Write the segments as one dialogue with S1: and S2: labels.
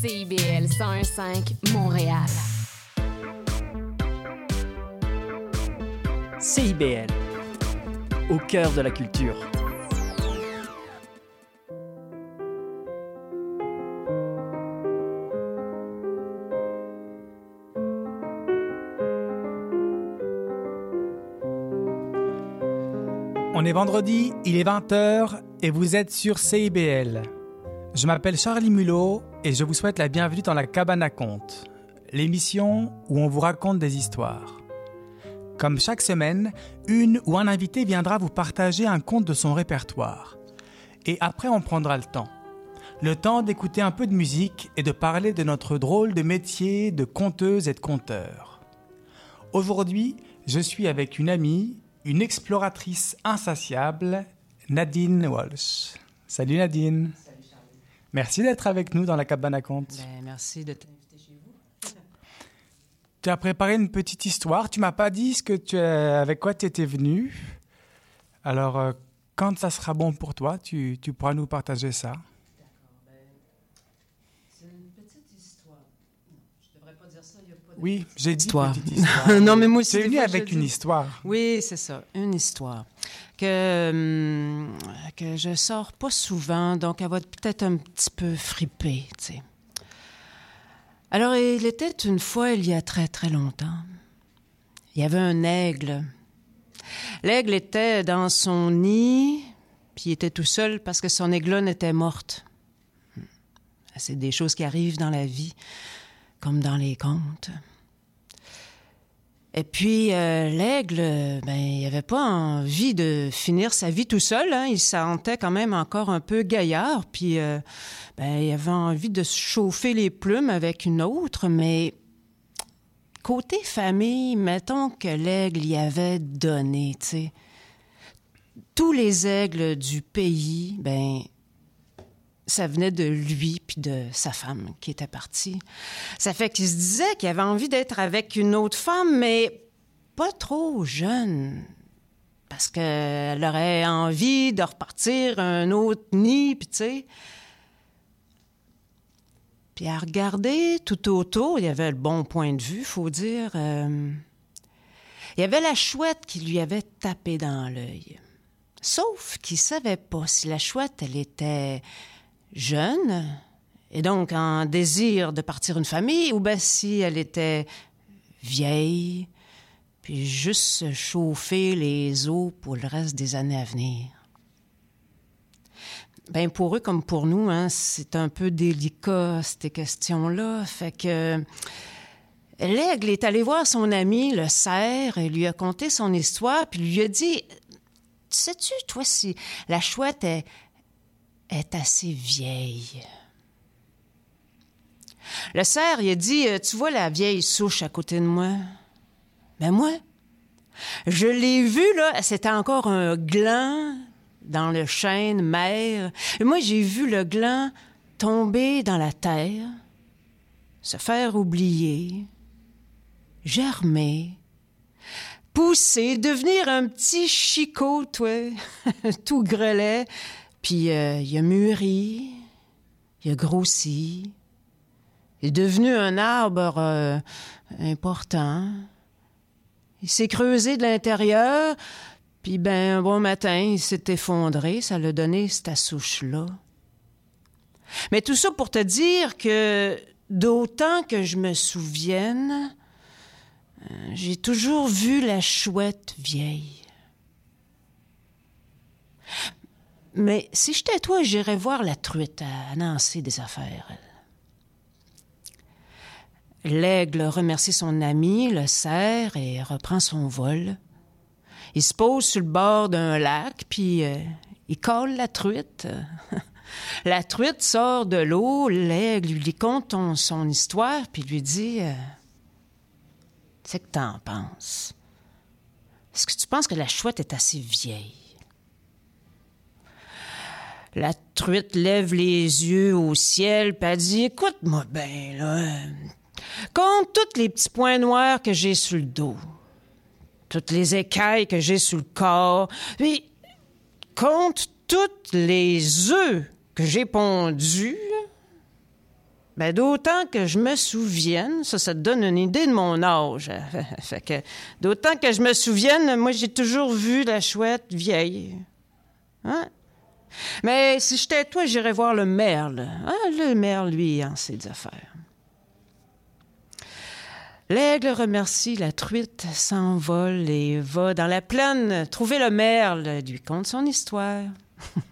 S1: CIBL 101.5 Montréal.
S2: CIBL, au cœur de la culture.
S3: On est vendredi, il est 20h et vous êtes sur CIBL. Je m'appelle Charlie Mulot et je vous souhaite la bienvenue dans la Cabane à Contes, l'émission où on vous raconte des histoires. Comme chaque semaine, une ou un invité viendra vous partager un conte de son répertoire. Et après, on prendra le temps. Le temps d'écouter un peu de musique et de parler de notre drôle de métier de conteuse et de conteur. Aujourd'hui, je suis avec une amie, une exploratrice insatiable, Nadine Walsh. Salut Nadine. Merci d'être avec nous dans la cabane à contes.
S4: Ben, merci de t'inviter chez vous.
S3: Tu as préparé une petite histoire. Tu m'as pas dit ce que tu as- avec quoi tu étais venu. Alors, euh, quand ça sera bon pour toi, tu, tu pourras nous partager ça.
S4: D'accord. Ben, c'est une petite histoire. Non, je devrais pas dire ça. Il y a pas de
S3: Oui, j'ai dit
S4: Histoire.
S3: petite histoire.
S4: non, mais moi aussi.
S3: C'est
S4: des
S3: venu
S4: je
S3: avec une
S4: dis-
S3: histoire.
S4: Oui, c'est ça, une histoire que hum, que je sors pas souvent, donc elle va être peut-être un petit peu fripée. Alors, il était une fois, il y a très très longtemps, il y avait un aigle. L'aigle était dans son nid, puis il était tout seul parce que son aiglonne était morte. C'est des choses qui arrivent dans la vie, comme dans les contes. Et puis, euh, l'aigle, ben, il avait pas envie de finir sa vie tout seul. Hein. Il se sentait quand même encore un peu gaillard. Puis, euh, ben, il avait envie de se chauffer les plumes avec une autre. Mais côté famille, mettons que l'aigle y avait donné, sais. Tous les aigles du pays, ben, ça venait de lui puis de sa femme qui était partie. Ça fait qu'il se disait qu'il avait envie d'être avec une autre femme, mais pas trop jeune. Parce qu'elle aurait envie de repartir un autre nid, puis tu sais. Puis à regarder tout autour, il y avait le bon point de vue, faut dire. euh, il y avait la chouette qui lui avait tapé dans l'œil. Sauf qu'il savait pas si la chouette, elle était jeune, et donc en désir de partir une famille, ou bien si elle était vieille, puis juste chauffer les os pour le reste des années à venir. Ben pour eux comme pour nous, hein, c'est un peu délicat ces questions-là. Fait que l'aigle est allé voir son ami le cerf et lui a conté son histoire, puis lui a dit Sais-tu, toi, si la chouette est, est assez vieille. Le cerf, il a dit, euh, tu vois la vieille souche à côté de moi? Ben moi, je l'ai vue, là, c'était encore un gland dans le chêne mère. Moi, j'ai vu le gland tomber dans la terre, se faire oublier, germer, pousser, devenir un petit chicot, toi, tout grelet, puis euh, il a mûri, il a grossi, il est devenu un arbre euh, important. Il s'est creusé de l'intérieur, puis ben un bon matin, il s'est effondré, ça l'a donné cette souche-là. Mais tout ça pour te dire que d'autant que je me souvienne, euh, j'ai toujours vu la chouette vieille. Mais si j'étais toi, j'irais voir la truite à annoncer des affaires. L'aigle remercie son ami, le cerf, et reprend son vol. Il se pose sur le bord d'un lac, puis euh, il colle la truite. la truite sort de l'eau, l'aigle lui conte son histoire, puis lui dit euh, C'est que t'en penses? Est-ce que tu penses que la chouette est assez vieille La truite lève les yeux au ciel, puis elle dit Écoute-moi bien, là. Compte tous les petits points noirs que j'ai sur le dos, toutes les écailles que j'ai sur le corps, puis compte toutes les œufs que j'ai pondus. Ben, d'autant que je me souvienne, ça, ça te donne une idée de mon âge. fait que, d'autant que je me souvienne, moi, j'ai toujours vu la chouette vieille. Hein? Mais si j'étais toi, j'irais voir le merle. Hein? Le merle, lui, en ses affaires. L'aigle remercie la truite, s'envole et va dans la plaine trouver le merle, lui conte son histoire.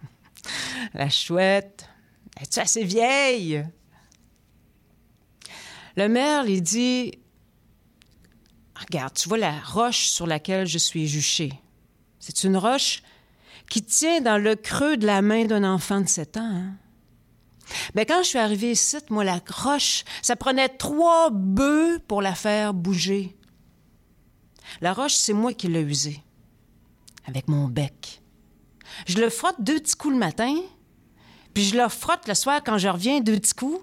S4: la chouette, es-tu assez vieille? Le merle, il dit Regarde, tu vois la roche sur laquelle je suis juché. C'est une roche qui tient dans le creux de la main d'un enfant de 7 ans. Hein? Ben, quand je suis arrivée ici, moi, la roche, ça prenait trois bœufs pour la faire bouger. La roche, c'est moi qui l'ai usée, avec mon bec. Je le frotte deux petits coups le matin, puis je le frotte le soir quand je reviens deux petits coups,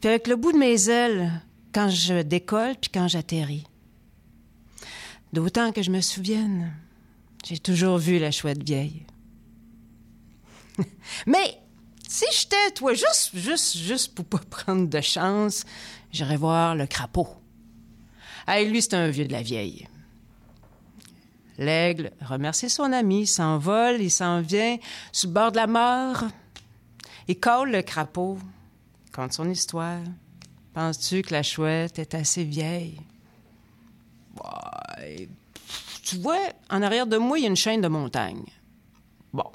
S4: puis avec le bout de mes ailes quand je décolle puis quand j'atterris. D'autant que je me souvienne, j'ai toujours vu la chouette vieille. Mais si j'étais, toi, juste, juste, juste pour pas prendre de chance, j'irais voir le crapaud. Ah, lui, c'est un vieux de la vieille. L'aigle remercie son ami, s'envole, il s'en vient sur le bord de la mort. Il colle le crapaud, compte son histoire. Penses-tu que la chouette est assez vieille? tu vois, en arrière de moi, il y a une chaîne de montagne. Bon.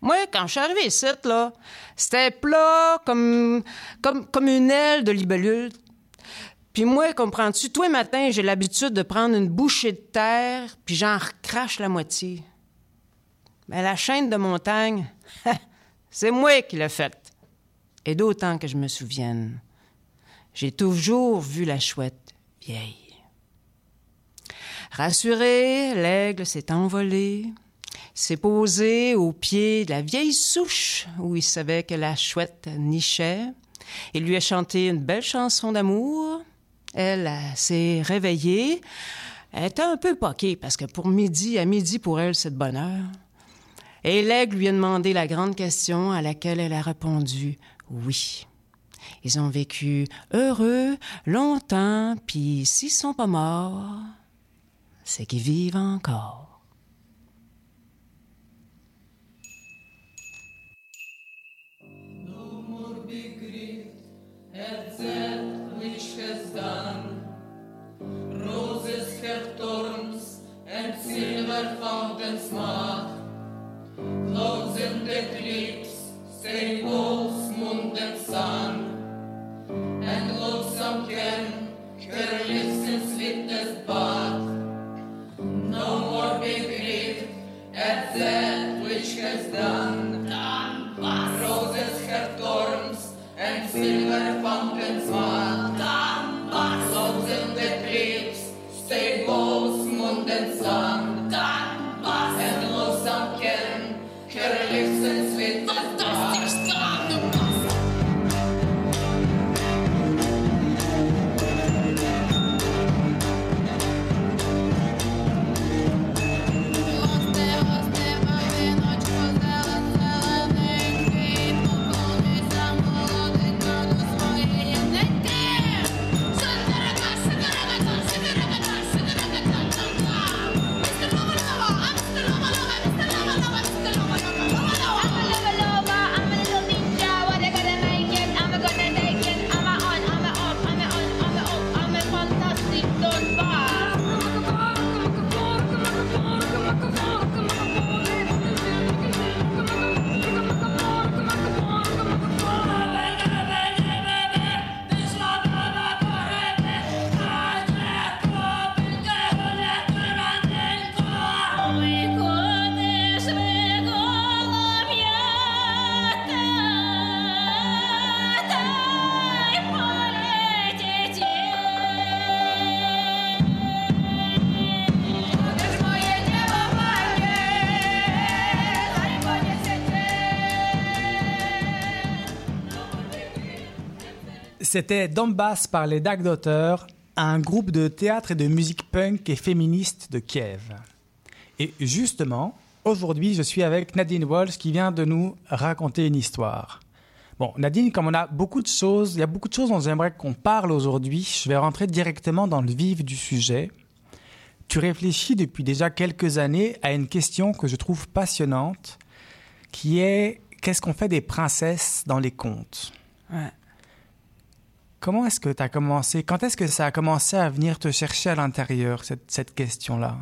S4: Moi, quand je suis arrivé ici, là, c'était plat comme une aile de libellule. Puis moi, comprends-tu, tous les matins, j'ai l'habitude de prendre une bouchée de terre, puis j'en recrache la moitié. Mais la chaîne de montagne, c'est moi qui l'ai faite. Et d'autant que je me souvienne. J'ai toujours vu la chouette vieille. Rassuré, l'aigle s'est envolé, s'est posé au pied de la vieille souche où il savait que la chouette nichait. Il lui a chanté une belle chanson d'amour. Elle s'est réveillée. Elle était un peu poquée parce que pour midi, à midi pour elle, c'est de bonheur. Et l'aigle lui a demandé la grande question à laquelle elle a répondu oui. Ils ont vécu heureux longtemps, puis s'ils sont pas morts, c'est qu'ils vivent encore.
S5: Roses have thorns and silver fountains mark. Clouds and eclipse, say both moon and sun. and lonesome can her lips in sweetness but Großmund entsandt.
S3: C'était Donbass par les Dag d'auteurs, un groupe de théâtre et de musique punk et féministe de Kiev. Et justement, aujourd'hui, je suis avec Nadine Walsh qui vient de nous raconter une histoire. Bon, Nadine, comme on a beaucoup de choses, il y a beaucoup de choses dont j'aimerais qu'on parle aujourd'hui, je vais rentrer directement dans le vif du sujet. Tu réfléchis depuis déjà quelques années à une question que je trouve passionnante, qui est qu'est-ce qu'on fait des princesses dans les contes? Comment est-ce que tu as commencé? Quand est-ce que ça a commencé à venir te chercher à l'intérieur, cette, cette question-là?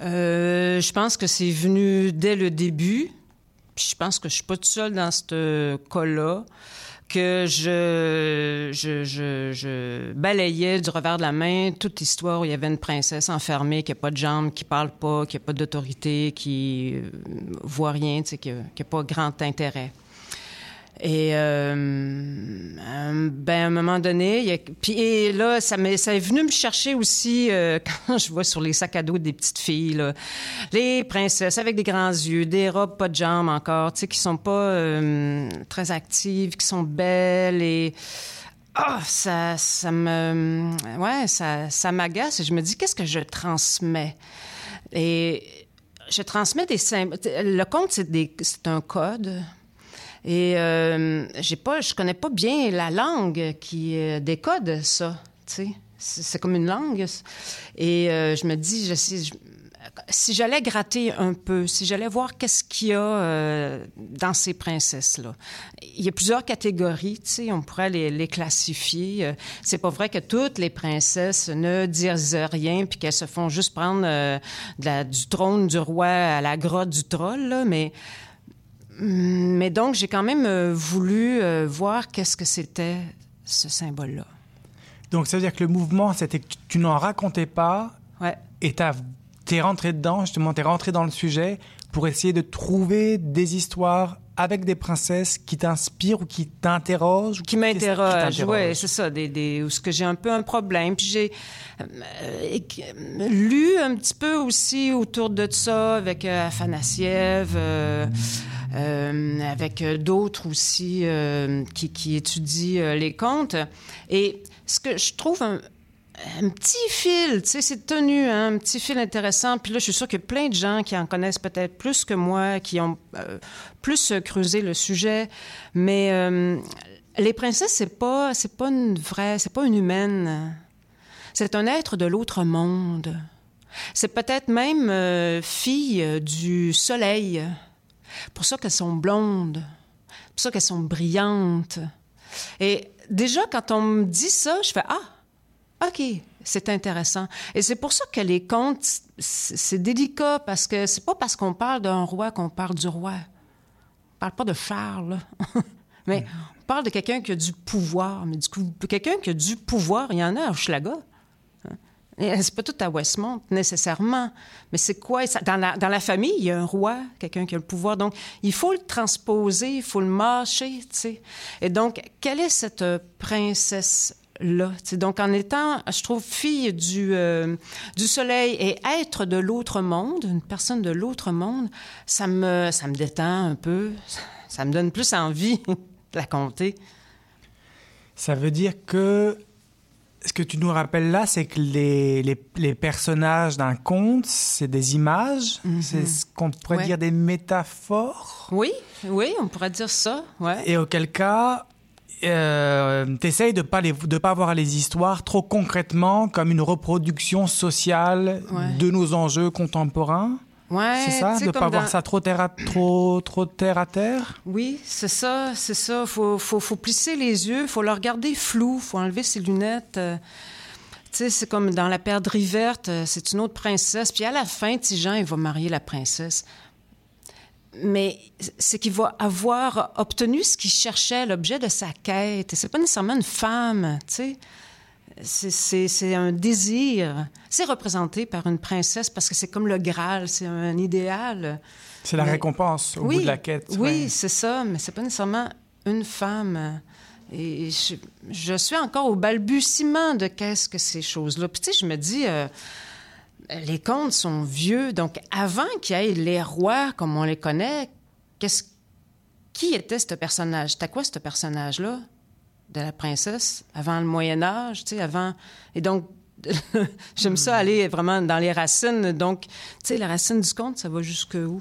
S4: Euh, je pense que c'est venu dès le début. Puis je pense que je suis pas toute seule dans ce cas-là. Que je, je, je, je balayais du revers de la main toute histoire où il y avait une princesse enfermée, qui n'a pas de jambes, qui parle pas, qui n'a pas d'autorité, qui euh, voit rien, qui n'a pas grand intérêt. Et euh, euh, ben à un moment donné, il y a, puis et là ça m'est ça est venu me chercher aussi euh, quand je vois sur les sacs à dos des petites filles là, les princesses avec des grands yeux, des robes pas de jambes encore, tu sais qui sont pas euh, très actives, qui sont belles et ah, ça, ça me, ouais, ça, ça m'agace. Et je me dis, qu'est-ce que je transmets? Et je transmets des symboles. Le conte, c'est c'est un code. Et euh, j'ai pas, je connais pas bien la langue qui euh, décode ça. Tu sais, c'est, comme une langue. Et euh, je me dis, je je- si j'allais gratter un peu, si j'allais voir qu'est-ce qu'il y a euh, dans ces princesses-là. Il y a plusieurs catégories, tu sais, on pourrait les, les classifier. Euh, C'est pas vrai que toutes les princesses ne disent rien puis qu'elles se font juste prendre euh, du trône du roi à la grotte du troll, là, mais mais donc, j'ai quand même euh, voulu euh, voir qu'est-ce que c'était ce symbole-là.
S3: Donc ça veut dire que le mouvement, c'était que tu- n'en racontais pas
S4: Ouais.
S3: et t'es rentré dedans, justement, t'es rentré dans le sujet pour essayer de trouver des histoires avec des princesses qui t'inspirent ou qui t'interrogent. ou
S4: Qui
S3: qu'est-ce
S4: m'interroge,
S3: t'interroge?
S4: oui, c'est ça, des, des, où ce que j'ai un peu un problème. Puis j'ai euh, lu un petit peu aussi autour de ça avec euh, Afanassiev, euh, avec euh, d'autres aussi euh, qui, étudient euh, les contes. Et ce que je trouve un, petit fil, tu sais, c'est tenu, hein, un petit fil intéressant. Puis là, je suis sûre qu'il y a plein de gens qui en connaissent peut-être plus que moi, qui ont euh, plus euh, creusé le sujet. Mais euh, les princesses, c'est pas, c'est pas une vraie, c'est pas une humaine. C'est un être de l'autre monde. C'est peut-être même euh, fille euh, du soleil. Pour ça qu'elles sont blondes. Pour ça qu'elles sont brillantes. Et déjà, quand on me dit ça, je fais Ah, OK, c'est intéressant. Et c'est pour ça que les contes, c'est délicat, parce que c'est pas parce qu'on parle d'un roi qu'on parle du roi. On parle pas de Charles, là. mais on parle de quelqu'un qui a du pouvoir. Mais du coup, quelqu'un qui a du pouvoir, il y en a à Hochelaga. Et C'est pas tout à Westmont, nécessairement. Mais c'est quoi? Dans la, dans la famille, il y a un roi, quelqu'un qui a le pouvoir. Donc, il faut le transposer, il faut le mâcher, tu sais. Et donc, quelle est cette euh, princesse-là? Tu sais, donc, en étant, je trouve, fille du, euh, du soleil et être de l'autre monde, une personne de l'autre monde, ça me, ça me détend un peu. Ça me donne plus envie de la compter.
S3: Ça veut dire que ce que tu nous rappelles là, c'est que les, les, les personnages d'un conte, c'est des images, c'est ce qu'on pourrait
S4: Ouais.
S3: dire des métaphores.
S4: Oui, oui, on pourrait dire ça, ouais.
S3: Et auquel cas, euh, t'essayes de pas les, de pas voir les histoires trop concrètement comme une reproduction sociale
S4: Ouais.
S3: de nos enjeux contemporains.
S4: Ouais,
S3: c'est ça, de
S4: comme
S3: pas voir ça trop terre à, trop trop terre à terre?
S4: Oui, c'est ça, c'est ça. Faut, faut, faut plisser les yeux, faut le regarder flou, faut enlever ses lunettes. euh, tu sais, c'est comme dans La Perdrix verte, euh, c'est une autre princesse. Puis à la fin, Tijan, il va marier la princesse. Mais c'est qu'il va avoir obtenu ce qu'il cherchait, l'objet de sa quête. Et c'est pas nécessairement une femme, tu sais. C'est- un désir. C'est représenté par une princesse parce que c'est comme le Graal, c'est un idéal.
S3: C'est la
S4: Mais-
S3: récompense au
S4: oui,
S3: bout de la quête.
S4: Oui,
S3: ouais.
S4: c'est ça, mais c'est pas nécessairement une femme. Et je, je suis encore au balbutiement de qu'est-ce que ces choses-là. Puis tu sais, je me dis, euh, les contes sont vieux, donc avant qu'il y ait les rois comme on les connaît, qu'est-ce qui était ce personnage? C'était quoi ce personnage-là? De la princesse avant le Moyen Âge, tu sais, avant... Et donc, j'aime ça aller vraiment dans les racines. Donc, tu sais, la racine du conte, ça va jusque où?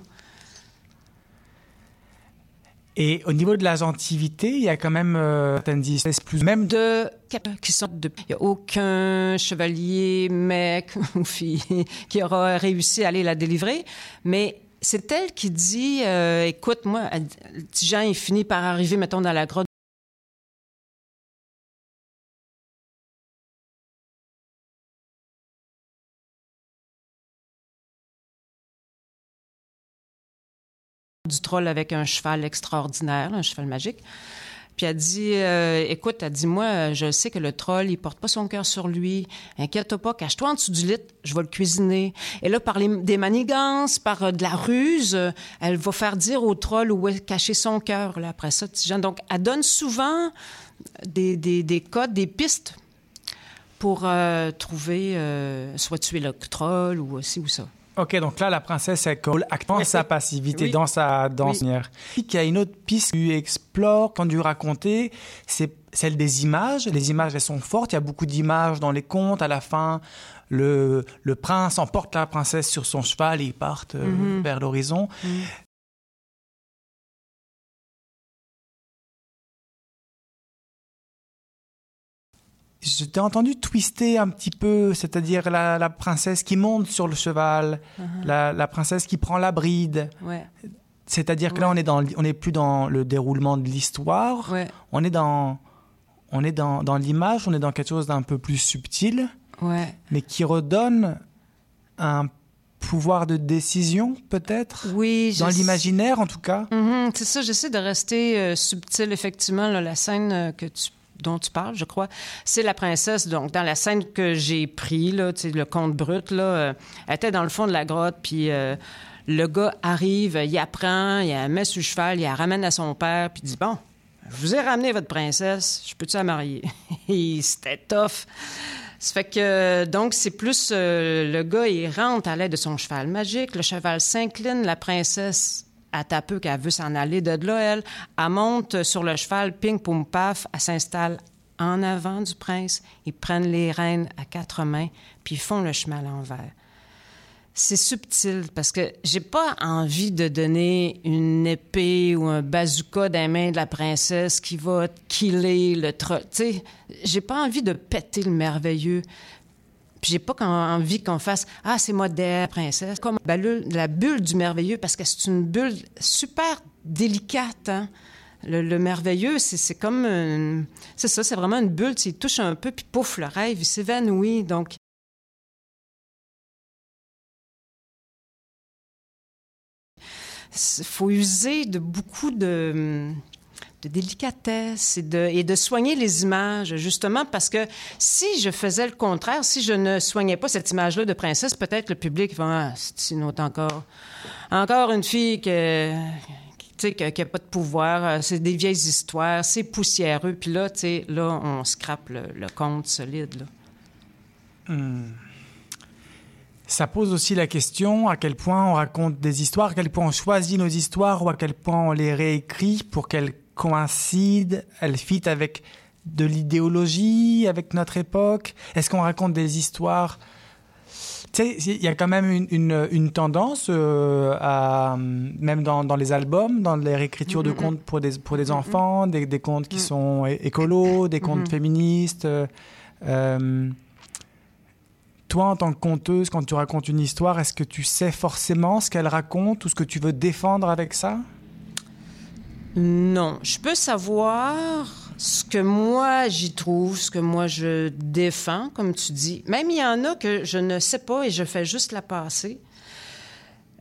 S3: Et au niveau de la gentilité, il y a quand même euh, certaines espèces plus même
S4: de qui sont de il n'y a aucun chevalier mec ou fille qui aura réussi à aller la délivrer mais c'est elle qui dit euh, écoute moi Jean il finit par arriver mettons dans la grotte du troll avec un cheval extraordinaire, un cheval magique. Puis elle dit, euh, écoute, elle dit, moi, je sais que le troll, il porte pas son cœur sur lui. Inquiète-toi pas, cache-toi en dessous du lit, je vais le cuisiner. Et là, par des manigances, par euh, de la ruse, euh, elle va faire dire au troll où est caché son cœur, là, après ça. Donc, elle donne souvent des, des, des codes, des pistes pour trouver, soit tuer le troll ou ci ou ça.
S3: Ok, donc là, la princesse, elle colle
S4: Oui.
S3: sa passivité
S4: Oui.
S3: dans sa danse.
S4: Oui.
S3: Il y a une autre piste que tu explores quand tu raconter, c'est celle des images. Les images, elles sont fortes. Il y a beaucoup d'images dans les contes. À la fin, le, le prince emporte la princesse sur son cheval et ils partent euh,
S4: Mhm.
S3: vers l'horizon. Je t'ai entendu twister un petit peu, c'est-à-dire la, la princesse qui monte sur le cheval, la, la princesse qui prend la bride.
S4: Ouais,
S3: C'est-à-dire que là, on est dans, on n'est plus dans le déroulement de l'histoire.
S4: ouais,
S3: On est dans, on est dans, dans l'image. On est dans quelque chose d'un peu plus subtil, mais qui redonne un pouvoir de décision, peut-être,
S4: Oui,
S3: dans l'imaginaire, en tout cas?
S4: Mhm, c'est ça, j'essaie de rester euh, subtil, effectivement. là, la scène euh, que tu, dont tu parles, je crois, c'est la princesse. Donc, dans la scène que j'ai pris, là, tu sais, le conte brut, là, euh, elle était dans le fond de la grotte, puis euh, le gars arrive, il apprend, il la met sur le cheval, il la ramène à son père, puis dit Bon, je vous ai ramené votre princesse, je peux-tu la marier? C'était tough. Ça fait que, donc, c'est plus euh, le gars, il rentre à l'aide de son cheval magique, le cheval s'incline, la princesse, à ta peu qu'elle veut s'en aller de là, elle, elle monte sur le cheval, ping, poum, paf, elle s'installe en avant du prince, ils prennent les rênes à quatre mains, puis ils font le chemin à l'envers. C'est subtil parce que j'ai pas envie de donner une épée ou un bazooka dans les mains de la princesse qui va killer le troll. Tu sais, j'ai pas envie de péter le merveilleux. Puis j'ai pas envie qu'on fasse ah c'est moderne princesse comme la bulle, la bulle du merveilleux parce que c'est une bulle super délicate. Hein? Le, le merveilleux, c'est comme une- c'est ça, c'est vraiment une bulle. Tu touche un peu puis pouf le rêve, s'évanouit. Donc faut user de beaucoup de, de délicatesse et de, soigner les images, justement, parce que si je faisais le contraire, si je ne soignais pas cette image-là de princesse, peut-être le public va ah, c'est une autre encore. Encore une fille que, qui, n'a pas de pouvoir, euh, c'est des vieilles histoires, c'est poussiéreux. Puis là, là, on scrape le, conte solide. Là.
S3: Ça pose aussi la question à quel point on raconte des histoires, à quel point on choisit nos histoires ou à quel point on les réécrit pour qu'elles coïncident, elles fit avec de l'idéologie, avec notre époque? Est-ce qu'on raconte des histoires? Tu sais, il y a quand même une, une, une tendance euh, à, même dans, dans les albums, dans les réécritures de contes pour des, pour des enfants, des, des contes qui sont écolos, des contes féministes. euh, euh, toi, en tant que conteuse, quand tu racontes une histoire, est-ce que tu sais forcément ce qu'elle raconte ou ce que tu veux défendre avec ça?
S4: Non, je peux savoir ce que moi j'y trouve, ce que moi je défends, comme tu dis. Même il y en a que je ne sais pas et je fais juste la passer.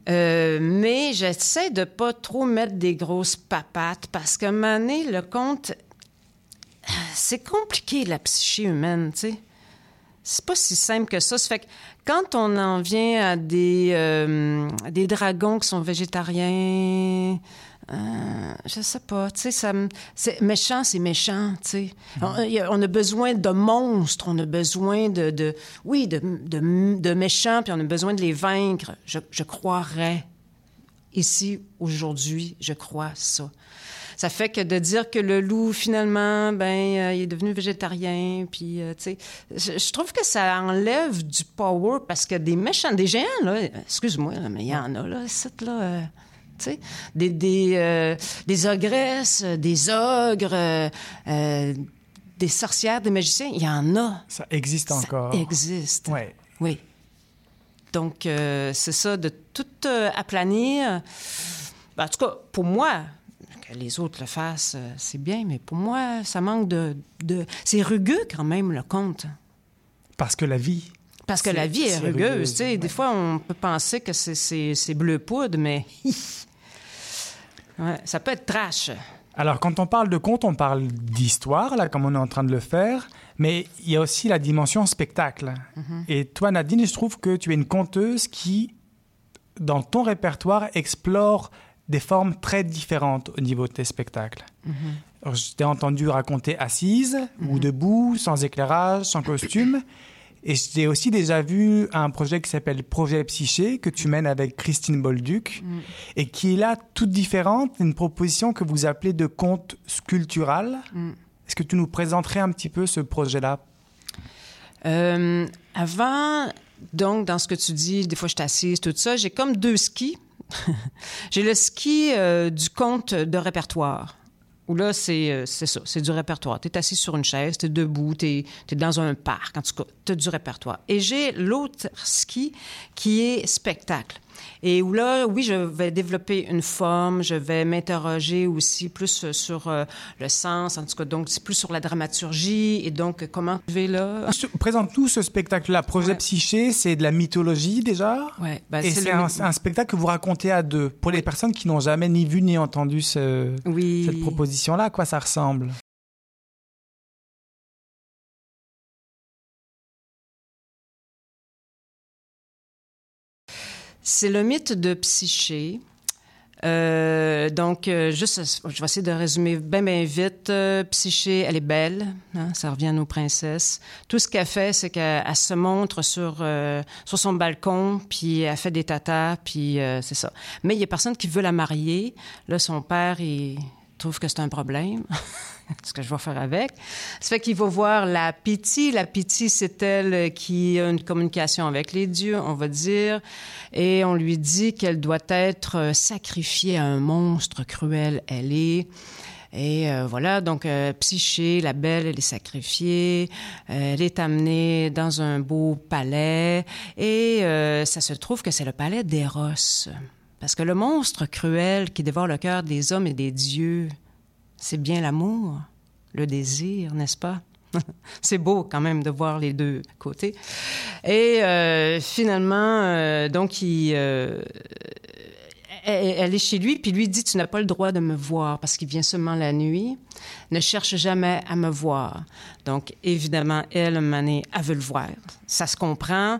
S4: Euh, mais j'essaie de pas trop mettre des grosses papates parce moment donné, le conte, c'est compliqué la psyché humaine, tu sais. C'est pas si simple que ça. Ça fait que quand on en vient à des, euh, des dragons qui sont végétariens, euh, je sais pas, tu sais, ça c'est méchant, c'est méchant, tu sais. On, a- on a besoin de monstres, on a besoin de, de oui, de, de, de méchants, puis on a besoin de les vaincre. Je, je croirais ici aujourd'hui, je crois ça. Ça fait que de dire que le loup finalement, ben, euh, il est devenu végétarien, puis euh, tu sais, je, je trouve que ça enlève du power parce que des méchants, des géants là, excuse-moi, mais il y en a là, ici, là. Des, des, euh, des ogresses, des ogres, euh, euh, des sorcières, des magiciens. Il y en a.
S3: Ça existe encore.
S4: Ça existe.
S3: Ouais.
S4: Oui. Donc, c'est ça, de tout aplanir. Ben, en tout cas, pour moi, que les autres le fassent, c'est bien, mais pour moi, ça manque de. de... C'est rugueux quand même, le conte.
S3: Parce que la vie.
S4: Parce que la vie est, rugueuse.
S3: rugueuse,
S4: tu sais.
S3: ouais.
S4: Des fois, on peut penser que c'est bleu poudre, mais. Ouais, ça peut être trash.
S3: Alors, quand on parle de conte, on parle d'histoire, là, comme on est en train de le faire, mais il y a aussi la dimension spectacle. Et toi, Nadine, je trouve que tu es une conteuse qui, dans ton répertoire, explore des formes très différentes au niveau de tes spectacles. Alors, je t'ai entendu raconter assise ou debout, sans éclairage, sans costume. Et je t'ai aussi déjà vu un projet qui s'appelle Projet Psyché, que tu mènes avec Christine Bolduc, et qui est là toute différente, une proposition que vous appelez de conte sculptural. Est-ce que tu nous présenterais un petit peu ce projet-là?
S4: Euh, avant, donc, dans ce que tu dis, des fois je t'assise, tout ça, j'ai comme deux skis. j'ai le ski euh, du conte de répertoire. Où là, c'est euh, c'est ça, c'est du répertoire. Tu es assis sur une chaise, tu es debout, tu es, dans un parc, en tout cas, tu as du répertoire. Et j'ai l'autre ski qui est spectacle. Et où là, oui, je vais développer une forme, je vais m'interroger aussi plus euh, sur euh, le sens, en tout cas, donc c'est plus sur la dramaturgie et donc comment je vais là.
S3: Ce- Présente-nous ce spectacle-là. Projet
S4: Ouais.
S3: Psyché, c'est de la mythologie déjà
S4: ben,
S3: Et c'est
S4: le-
S3: un, un spectacle que vous racontez à deux. Pour les personnes qui n'ont jamais ni vu ni entendu ce-
S4: Oui.
S3: cette proposition-là, à quoi ça ressemble?
S4: C'est le mythe de Psyché. Euh, donc, euh, juste, je vais essayer de résumer bien, bien vite. Euh, Psyché, elle est belle, hein, ça revient à nos princesses. Tout ce qu'elle fait, c'est qu'elle elle se montre sur, sur son balcon, puis elle fait des tatas, puis c'est ça. Mais il y a personne qui veut la marier. Là, son père, il trouve que c'est un problème. ce que je vais faire avec. Ça fait qu'il va voir la pitié. La pitié, c'est elle qui a une communication avec les dieux, on va dire. Et on lui dit qu'elle doit être sacrifiée à un monstre cruel. Elle est. Et euh, voilà, donc euh, Psyché, la belle, elle est sacrifiée, Euh, elle est amenée dans un beau palais, et euh, ça se trouve que c'est le palais d'Eros. Parce que le monstre cruel qui dévore le cœur des hommes et des dieux, c'est bien l'amour, le désir, n'est-ce pas? c'est beau quand même de voir les deux côtés. Et euh, finalement, euh, donc, il, euh, elle, est chez lui, puis lui dit, tu n'as pas le droit de me voir parce qu'il vient seulement la nuit. Ne cherche jamais à me voir. Donc, évidemment, elle, Mané, elle veut le voir. Ça se comprend.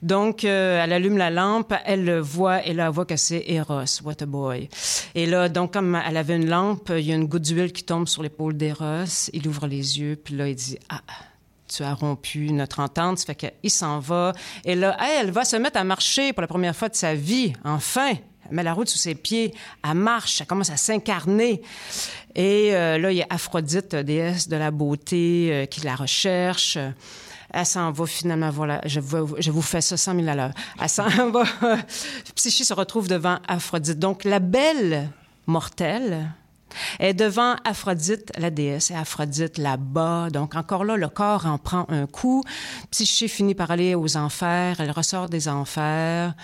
S4: Donc, euh, elle allume la lampe, elle le voit, et là, elle voit que c'est Eros. What a boy. Et là, donc, comme elle avait une lampe, il y a une goutte d'huile qui tombe sur l'épaule d'Eros. Il ouvre les yeux, puis là, il dit, ah, tu as rompu notre entente. Ça fait qu'il s'en va. Et là, elle va se mettre à marcher pour la première fois de sa vie, enfin. Met la route sous ses pieds, elle marche, elle commence à s'incarner. Et euh, là, il y a Aphrodite, déesse de la beauté, euh, qui la recherche. Elle s'en va finalement, voilà, je, vous- je vous fais ça 100 000 à l'heure. Elle s'en va. Psyché se retrouve devant Aphrodite. Donc, la belle mortelle est devant Aphrodite, la déesse, et Aphrodite là-bas. Donc, encore là, le corps en prend un coup. Psyché finit par aller aux enfers. Elle ressort des enfers.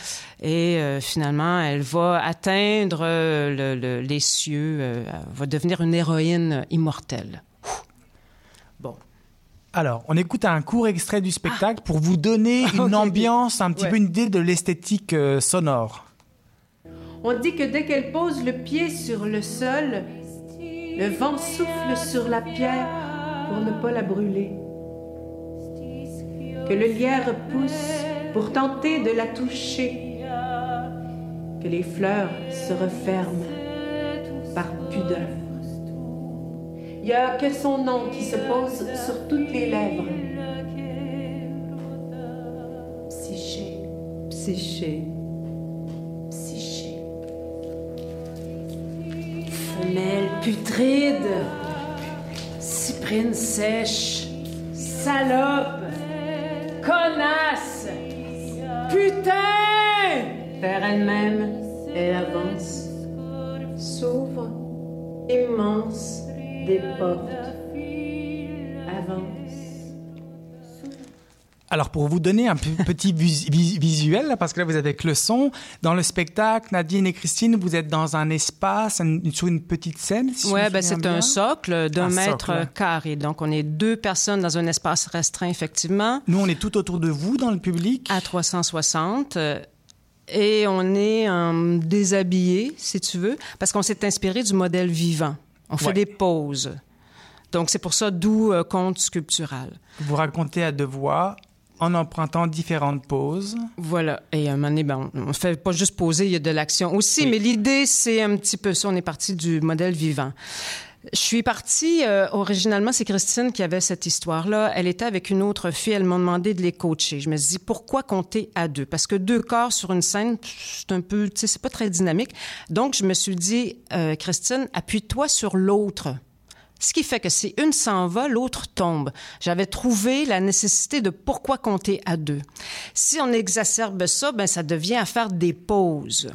S4: Et euh, finalement, elle va atteindre euh, le- le- les cieux. euh, elle va devenir une héroïne immortelle. Bon.
S3: Alors, on écoute un court extrait du spectacle pour vous donner une
S4: Ah.
S3: Ambiance, un petit
S4: Ouais.
S3: peu une idée de l'esthétique euh, sonore.
S6: On dit que dès qu'elle pose le pied sur le sol, le vent souffle sur la pierre pour ne pas la brûler. Que le lierre pousse pour tenter de la toucher. Que les fleurs se referment par pudeur. Il n'y a que son nom qui se pose sur toutes les lèvres. Psyché, psyché. Putride, cyprine sèche, salope, connasse, putain! Vers elle-même, elle avance, s'ouvrent, immenses, des portes. Avance.
S3: Alors pour vous donner un petit vis- vis- visuel, là, parce que là vous êtes avec le son, dans le spectacle, Nadine et Christine, vous êtes dans un espace, un- sur une petite scène. Si me
S4: ben c'est un socle d'un
S3: Un
S4: mètre
S3: socle.
S4: carré. Donc, on est deux personnes dans un espace restreint, effectivement,
S3: Nous on est tout autour de vous dans le public.
S4: à 360. euh, Et on est euh, déshabillé, si tu veux, parce qu'on s'est inspiré du modèle vivant. On fait
S3: Ouais.
S4: des pauses. Donc, c'est pour ça, d'où euh, conte sculptural.
S3: Vous racontez à deux voix en empruntant différentes poses.
S4: Voilà. Et à un moment donné, ben, on ne fait pas juste poser, il y a de l'action aussi.
S3: Oui.
S4: Mais l'idée, c'est un petit peu ça. On est parti du modèle vivant. Je suis partie, euh, originalement, c'est Christine qui avait cette histoire-là. Elle était avec une autre fille, elle m'a demandé de les coacher. Je me suis dit, pourquoi compter à deux? Parce que deux corps sur une scène, c'est un peu, tu sais, c'est pas très dynamique. Donc, je me suis dit, euh, Christine, appuie-toi sur l'autre. Ce qui fait que si une s'en va, l'autre tombe. J'avais trouvé la nécessité de pourquoi compter à deux. Si on exacerbe ça, ben ça devient à faire des pauses.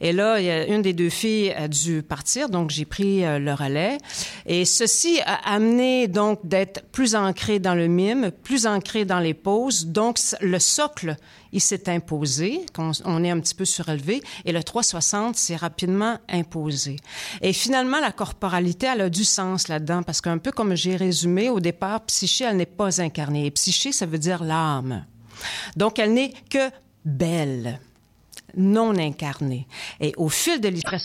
S4: Et là, une des deux filles a dû partir, donc j'ai pris euh, le relais. Et ceci a amené donc d'être plus ancré dans le mime, plus ancré dans les pauses. Donc le socle, il s'est imposé, on est un petit peu surélevé, et le 360 s'est rapidement imposé. Et finalement, la corporalité, elle a du sens là-dedans, parce qu'un peu comme j'ai résumé, au départ, psyché, elle n'est pas incarnée. Et psyché, ça veut dire l'âme. Donc, elle n'est que belle non incarnée. Et au fil de l'histoire,